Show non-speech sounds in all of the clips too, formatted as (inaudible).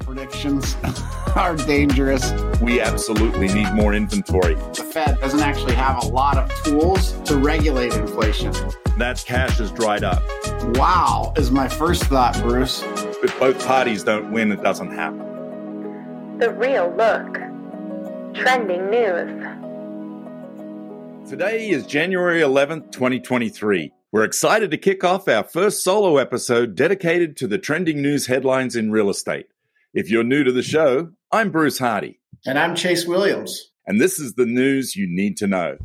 Predictions (laughs) are dangerous. We absolutely need more inventory. The Fed doesn't actually have a lot of tools to regulate inflation. That cash has dried up. Wow, is my first thought, Bruce. If both parties don't win, it doesn't happen. The Real Look. Trending news. Today is January 11th, 2023. We're excited to kick off our first solo episode dedicated to the trending news headlines in real estate. If you're new to the show, I'm Bruce Hardy. And I'm Chase Williams. And this is the news you need to know.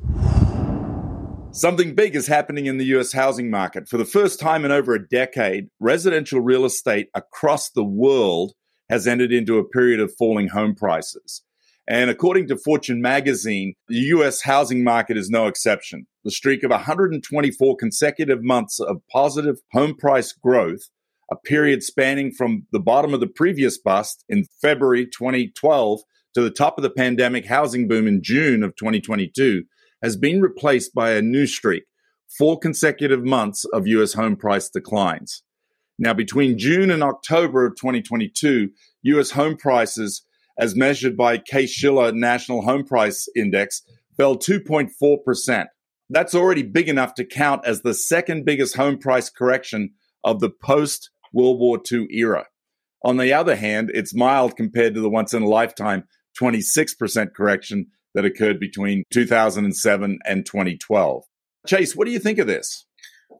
Something big is happening in the US housing market. For the first time in over a decade, residential real estate across the world has entered into a period of falling home prices. And according to Fortune magazine, the US housing market is no exception. The streak of 124 consecutive months of positive home price growth, a period spanning from the bottom of the previous bust in February 2012 to the top of the pandemic housing boom in June of 2022, has been replaced by a new streak, four consecutive months of US home price declines. Now, between June and October of 2022, US home prices as measured by Case-Shiller National Home Price Index, fell 2.4%. That's already big enough to count as the second biggest home price correction of the post World War II era. On the other hand, it's mild compared to the once in a lifetime 26% correction that occurred between 2007 and 2012. Chase, what do you think of this?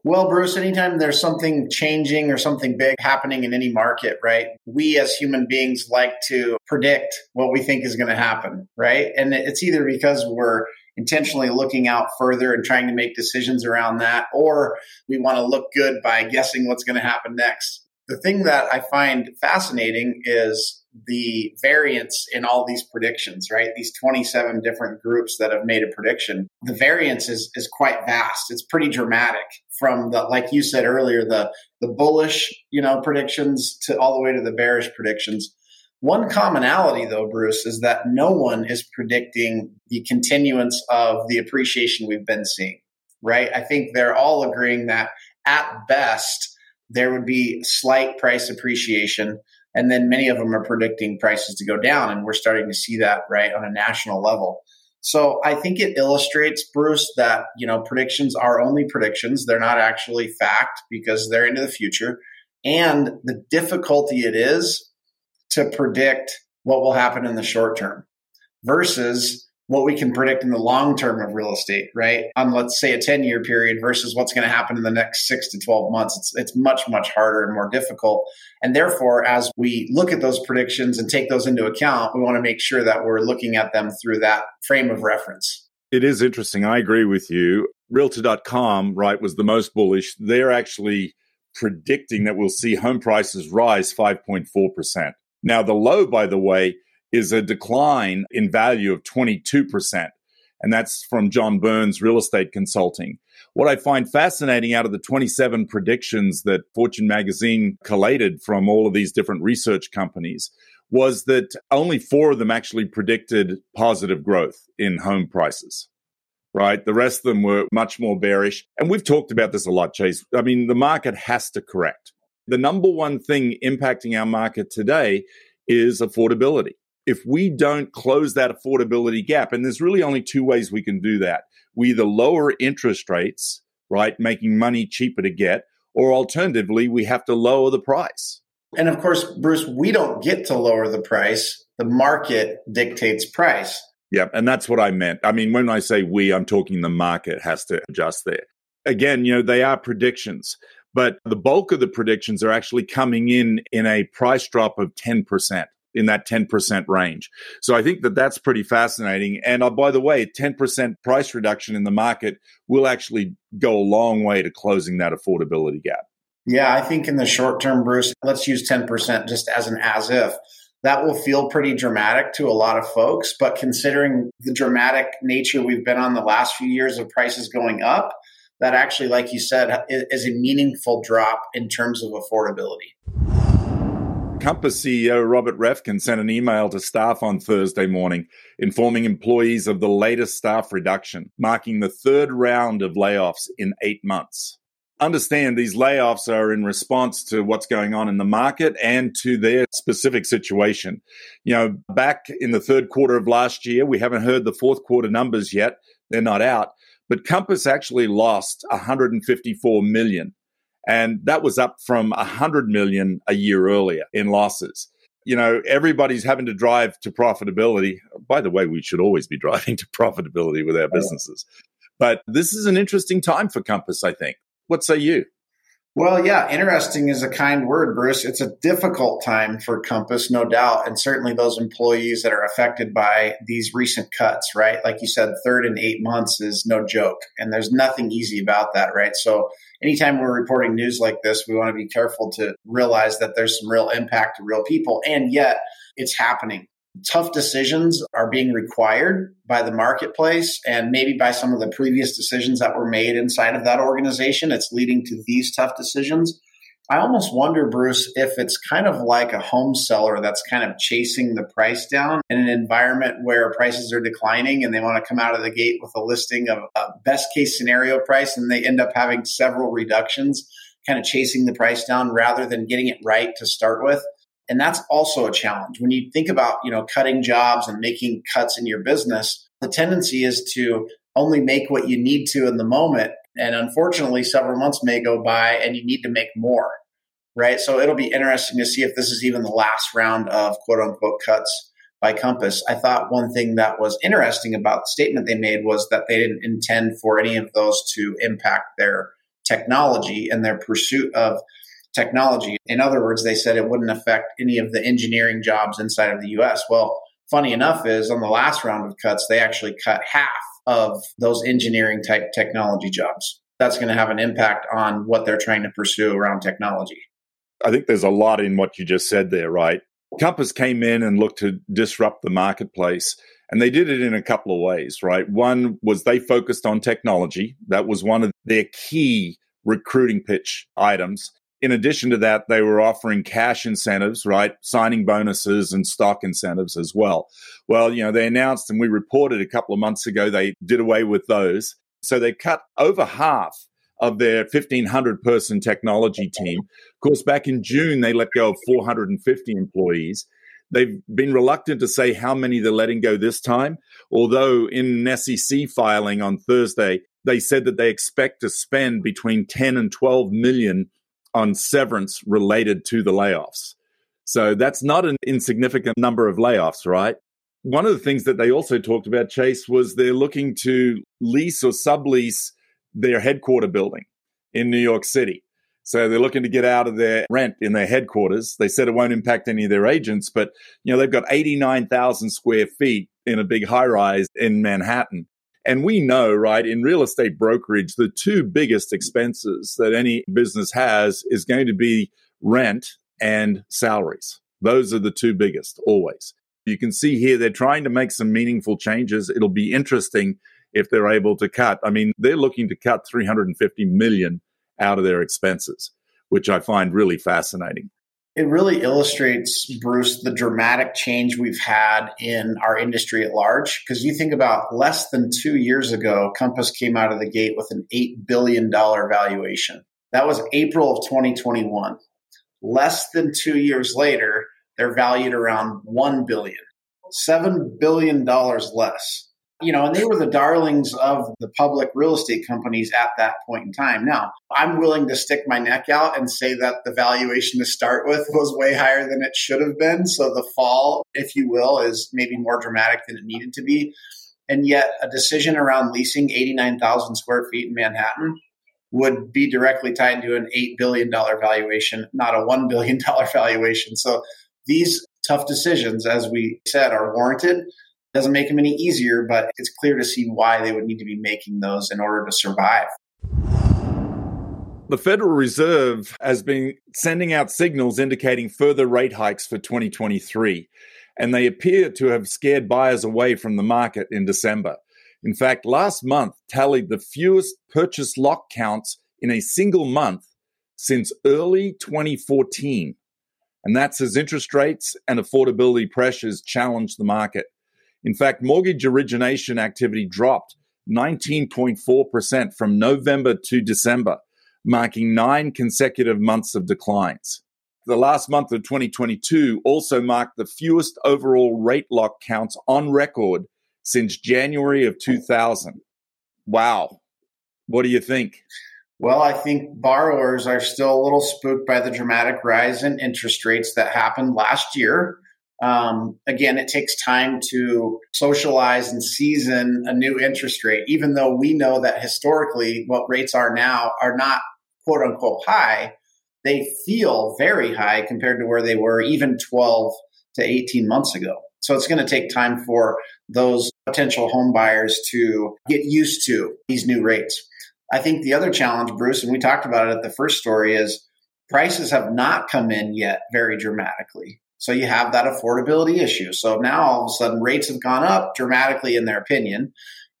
Well, Bruce, anytime there's something changing or something big happening in any market, right? We as human beings like to predict what we think is going to happen, right? And it's either because we're intentionally looking out further and trying to make decisions around that, or we want to look good by guessing what's going to happen next. The thing that I find fascinating is the variance in all these predictions, right? These 27 different groups that have made a prediction. The variance is, is quite vast. It's pretty dramatic from the, like you said earlier, the, the bullish, you know, predictions to all the way to the bearish predictions. One commonality though, Bruce, is that no one is predicting the continuance of the appreciation we've been seeing, right? I think they're all agreeing that at best, there would be slight price appreciation and then many of them are predicting prices to go down. And we're starting to see that, right, on a national level. So I think it illustrates, Bruce, that, you know, predictions are only predictions. They're not actually fact because they're into the future. And the difficulty it is to predict what will happen in the short term versus what we can predict in the long term of real estate, right? On let's say a 10 year period versus what's going to happen in the next six to 12 months. It's, it's much, much harder and more difficult. And therefore, as we look at those predictions and take those into account, we want to make sure that we're looking at them through that frame of reference. It is interesting. I agree with you. Realtor.com, right, was the most bullish. They're actually predicting that we'll see home prices rise 5.4%. Now, the low, by the way, is a decline in value of 22%. And that's from John Burns Real Estate Consulting. What I find fascinating out of the 27 predictions that Fortune magazine collated from all of these different research companies was that only four of them actually predicted positive growth in home prices. Right. The rest of them were much more bearish. And we've talked about this a lot, Chase. I mean, the market has to correct. The number one thing impacting our market today is affordability if we don't close that affordability gap, and there's really only two ways we can do that. We either lower interest rates, right, making money cheaper to get, or alternatively, we have to lower the price. And of course, Bruce, we don't get to lower the price. The market dictates price. Yeah, and that's what I meant. I mean, when I say we, I'm talking the market has to adjust there. Again, you know, they are predictions, but the bulk of the predictions are actually coming in in a price drop of 10% in that 10% range. So I think that that's pretty fascinating. And uh, by the way, 10% price reduction in the market will actually go a long way to closing that affordability gap. Yeah, I think in the short term, Bruce, let's use 10% just as an as if. That will feel pretty dramatic to a lot of folks. But considering the dramatic nature we've been on the last few years of prices going up, that actually, like you said, is a meaningful drop in terms of affordability. Compass CEO Robert Reffkin sent an email to staff on Thursday morning informing employees of the latest staff reduction, marking the third round of layoffs in eight months. understand these layoffs are in response to what's going on in the market and to their specific situation. You know, back in the third quarter of last year, we haven't heard the fourth quarter numbers yet. They're not out, but Compass actually lost 154 million. And that was up from 100 million a year earlier in losses. You know, everybody's having to drive to profitability. By the way, we should always be (laughs) driving to profitability with our businesses. But this is an interesting time for Compass, I think. What say you? Well, yeah, interesting is a kind word, Bruce. It's a difficult time for Compass, no doubt. And certainly those employees that are affected by these recent cuts, right? Like you said, third and eight months is no joke. And there's nothing easy about that, right? So anytime we're reporting news like this, we want to be careful to realize that there's some real impact to real people. And yet it's happening tough decisions are being required by the marketplace and maybe by some of the previous decisions that were made inside of that organization. It's leading to these tough decisions. I almost wonder, Bruce, if it's kind of like a home seller that's kind of chasing the price down in an environment where prices are declining and they want to come out of the gate with a listing of a best case scenario price and they end up having several reductions, kind of chasing the price down rather than getting it right to start with and that's also a challenge. When you think about you know cutting jobs and making cuts in your business the tendency is to only make what you need to in the moment. And unfortunately several months may go by and you need to make more right? So it'll be interesting to see if this is even the last round of quote unquote cuts by compass. I thought one thing that was interesting about the statement they made was that they didn't intend for any of those to impact their technology and their pursuit of technology. In other words, they said it wouldn't affect any of the engineering jobs inside of the US. Well, funny enough is on the last round of cuts, they actually cut half of those engineering type technology jobs. That's going to have an impact on what they're trying to pursue around technology. I think there's a lot in what you just said there, right? Compass came in and looked to disrupt the marketplace. And they did it in a couple of ways, right? One was they focused on technology. That was one of their key recruiting pitch items in addition to that, they were offering cash incentives, right? Signing bonuses and stock incentives as well. Well, you know, they announced and we reported a couple of months ago they did away with those. So they cut over half of their 1500 person technology team. Of course, back in June, they let go of 450 employees. They've been reluctant to say how many they're letting go this time, although in an SEC filing on Thursday, they said that they expect to spend between 10 and 12 million on severance related to the layoffs. So that's not an insignificant number of layoffs, right? One of the things that they also talked about, Chase, was they're looking to lease or sublease their headquarter building in New York City. So they're looking to get out of their rent in their headquarters. They said it won't impact any of their agents, but you know they've got 89,000 square feet in a big high rise in Manhattan. And we know, right, in real estate brokerage, the two biggest expenses that any business has is going to be rent and salaries. Those are the two biggest always. You can see here they're trying to make some meaningful changes. It'll be interesting if they're able to cut. I mean, they're looking to cut 350 million out of their expenses, which I find really fascinating it really illustrates, Bruce, the dramatic change we've had in our industry at large. Because you think about less than two years ago, Compass came out of the gate with an $8 billion valuation. That was April of 2021. Less than two years later, they're valued around 1 billion, $7 billion less you know, and they were the darlings of the public real estate companies at that point in time. Now, I'm willing to stick my neck out and say that the valuation to start with (laughs) was way higher than it should have been. So the fall, if you will, is maybe more dramatic than it needed to be. And yet, a decision around leasing 89,000 square feet in Manhattan would be directly tied to an $8 billion valuation, not a $1 billion (laughs) valuation. So these tough decisions, as we said, are warranted doesn't make them any easier, but it's clear to see why they would need to be making those in order to survive. The Federal Reserve has been sending out signals indicating further rate hikes for 2023, and they appear to have scared buyers away from the market in December. In fact, last month tallied the fewest purchase lock counts in a single month since early 2014. And that's as interest rates and affordability pressures challenge the market. In fact, mortgage origination activity dropped 19.4% from November to December. marking nine consecutive months of declines. The last month of 2022 also marked the fewest overall rate lock counts on record since January of 2000. Wow. What do you think? Well, I think borrowers are still a little spooked by the dramatic rise in interest rates that happened last year. Um, again, it takes time to socialize and season a new interest rate, even though we know that historically what rates are now are not quote unquote high. They feel very high compared to where they were even 12 to 18 months ago. So it's going to take time for those potential home buyers to get used to these new rates. I think the other challenge, Bruce, and we talked about it at the first story, is prices have not come in yet very dramatically. So you have that affordability issue. So now all of a sudden rates have gone up dramatically in their opinion,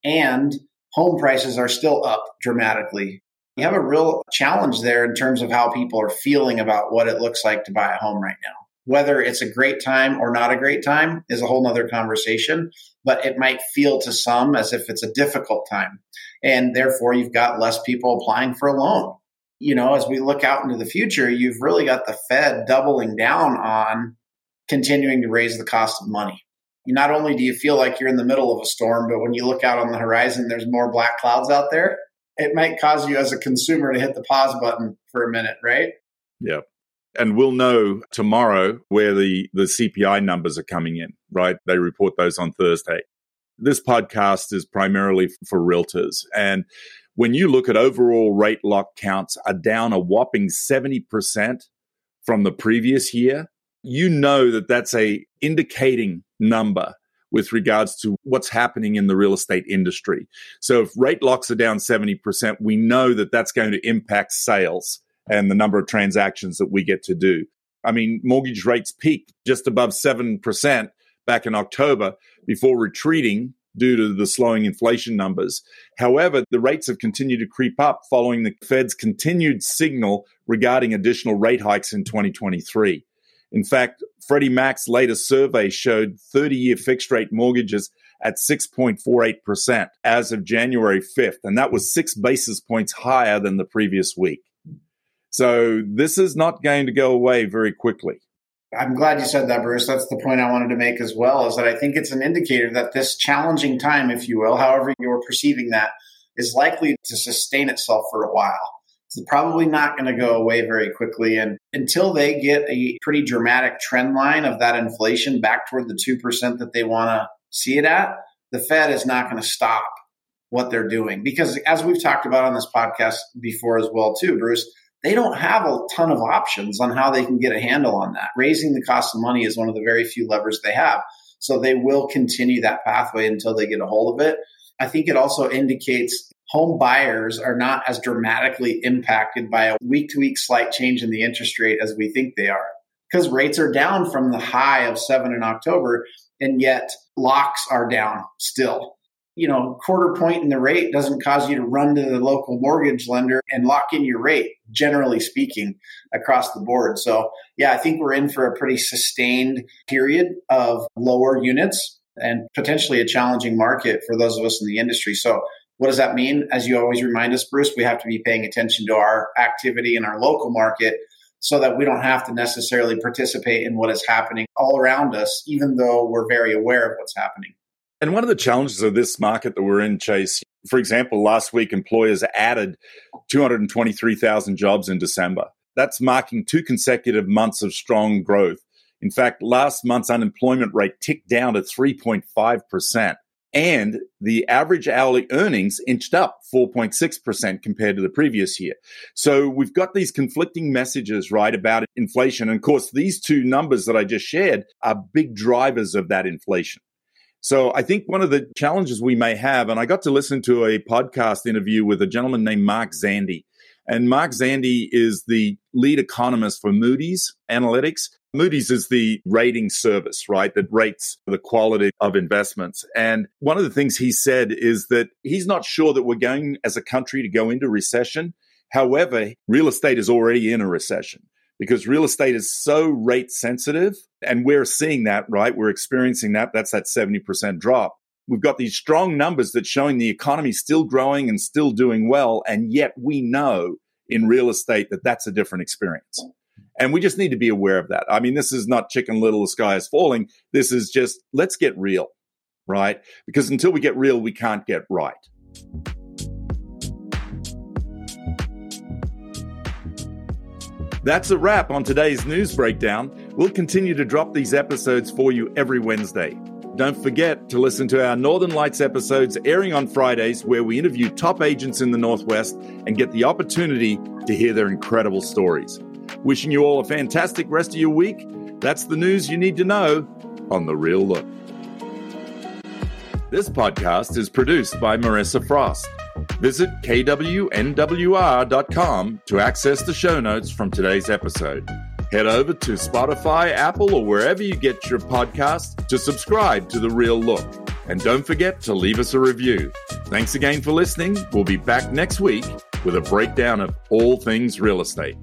and home prices are still up dramatically. You have a real challenge there in terms of how people are feeling about what it looks like to buy a home right now. Whether it's a great time or not a great time is a whole nother conversation, but it might feel to some as if it's a difficult time. And therefore, you've got less people applying for a loan. You know, as we look out into the future, you've really got the Fed doubling down on continuing to raise the cost of money. Not only do you feel like you're in the middle of a storm, but when you look out on the horizon, there's more black clouds out there. It might cause you as a consumer to hit the pause button for a minute, right? Yeah. And we'll know tomorrow where the, the CPI numbers are coming in, right? They report those on Thursday. This podcast is primarily for realtors. And when you look at overall rate lock counts are down a whopping 70% from the previous year, you know that that's a indicating number with regards to what's happening in the real estate industry. So if rate locks are down 70%, we know that that's going to impact sales and the number of transactions that we get to do. I mean, mortgage rates peaked just above 7% back in October before retreating due to the slowing inflation numbers. However, the rates have continued to creep up following the Fed's continued signal regarding additional rate hikes in 2023. In fact, Freddie Mac's latest survey showed 30 year fixed rate mortgages at 6.48% as of January 5th, and that was six basis points higher than the previous week. So this is not going to go away very quickly. I'm glad you said that, Bruce. That's the point I wanted to make as well, is that I think it's an indicator that this challenging time, if you will, however you're perceiving that, is likely to sustain itself for a while. It's probably not going to go away very quickly. And until they get a pretty dramatic trend line of that inflation back toward the 2% that they want to see it at, the Fed is not going to stop what they're doing. Because as we've talked about on this podcast before as well, too, Bruce, they don't have a ton of options on how they can get a handle on that. Raising the cost of money is one of the very few levers they have. So they will continue that pathway until they get a hold of it. I think it also indicates home buyers are not as dramatically impacted by a week to week slight change in the interest rate as we think they are. Because rates are down from the high of seven in October, and yet locks are down still. You know, quarter point in the rate doesn't cause you to run to the local mortgage lender and lock in your rate, generally speaking, across the board. So, yeah, I think we're in for a pretty sustained period of lower units and potentially a challenging market for those of us in the industry. So, what does that mean? As you always remind us, Bruce, we have to be paying attention to our activity in our local market so that we don't have to necessarily participate in what is happening all around us, even though we're very aware of what's happening. And one of the challenges of this market that we're in, Chase, for example, last week employers added 223,000 jobs in December. That's marking two consecutive months of strong growth. In fact, last month's unemployment rate ticked down to 3.5% and the average hourly earnings inched up 4.6% compared to the previous year. So we've got these conflicting messages, right, about inflation. And of course, these two numbers that I just shared are big drivers of that inflation. So I think one of the challenges we may have, and I got to listen to a podcast interview with a gentleman named Mark Zandi. And Mark Zandi is the lead economist for Moody's Analytics. Moody's is the rating service, right, that rates the quality of investments. And one of the things he said is that he's not sure that we're going as a country to go into recession. However, real estate is already in a recession because real estate is so rate sensitive. And we're seeing that, right? We're experiencing that. That's that 70% drop. We've got these strong numbers that showing the economy still growing and still doing well. And yet we know in real estate that that's a different experience. And we just need to be aware of that. I mean, this is not chicken little, the sky is falling. This is just let's get real, right? Because until we get real, we can't get right. That's a wrap on today's news breakdown. We'll continue to drop these episodes for you every Wednesday. Don't forget to listen to our Northern Lights episodes airing on Fridays, where we interview top agents in the Northwest and get the opportunity to hear their incredible stories. Wishing you all a fantastic rest of your week. That's the news you need to know on The Real Look. This podcast is produced by Marissa Frost. Visit kwnwr.com to access the show notes from today's episode. Head over to Spotify, Apple, or wherever you get your podcasts to subscribe to The Real Look. And don't forget to leave us a review. Thanks again for listening. We'll be back next week with a breakdown of all things real estate.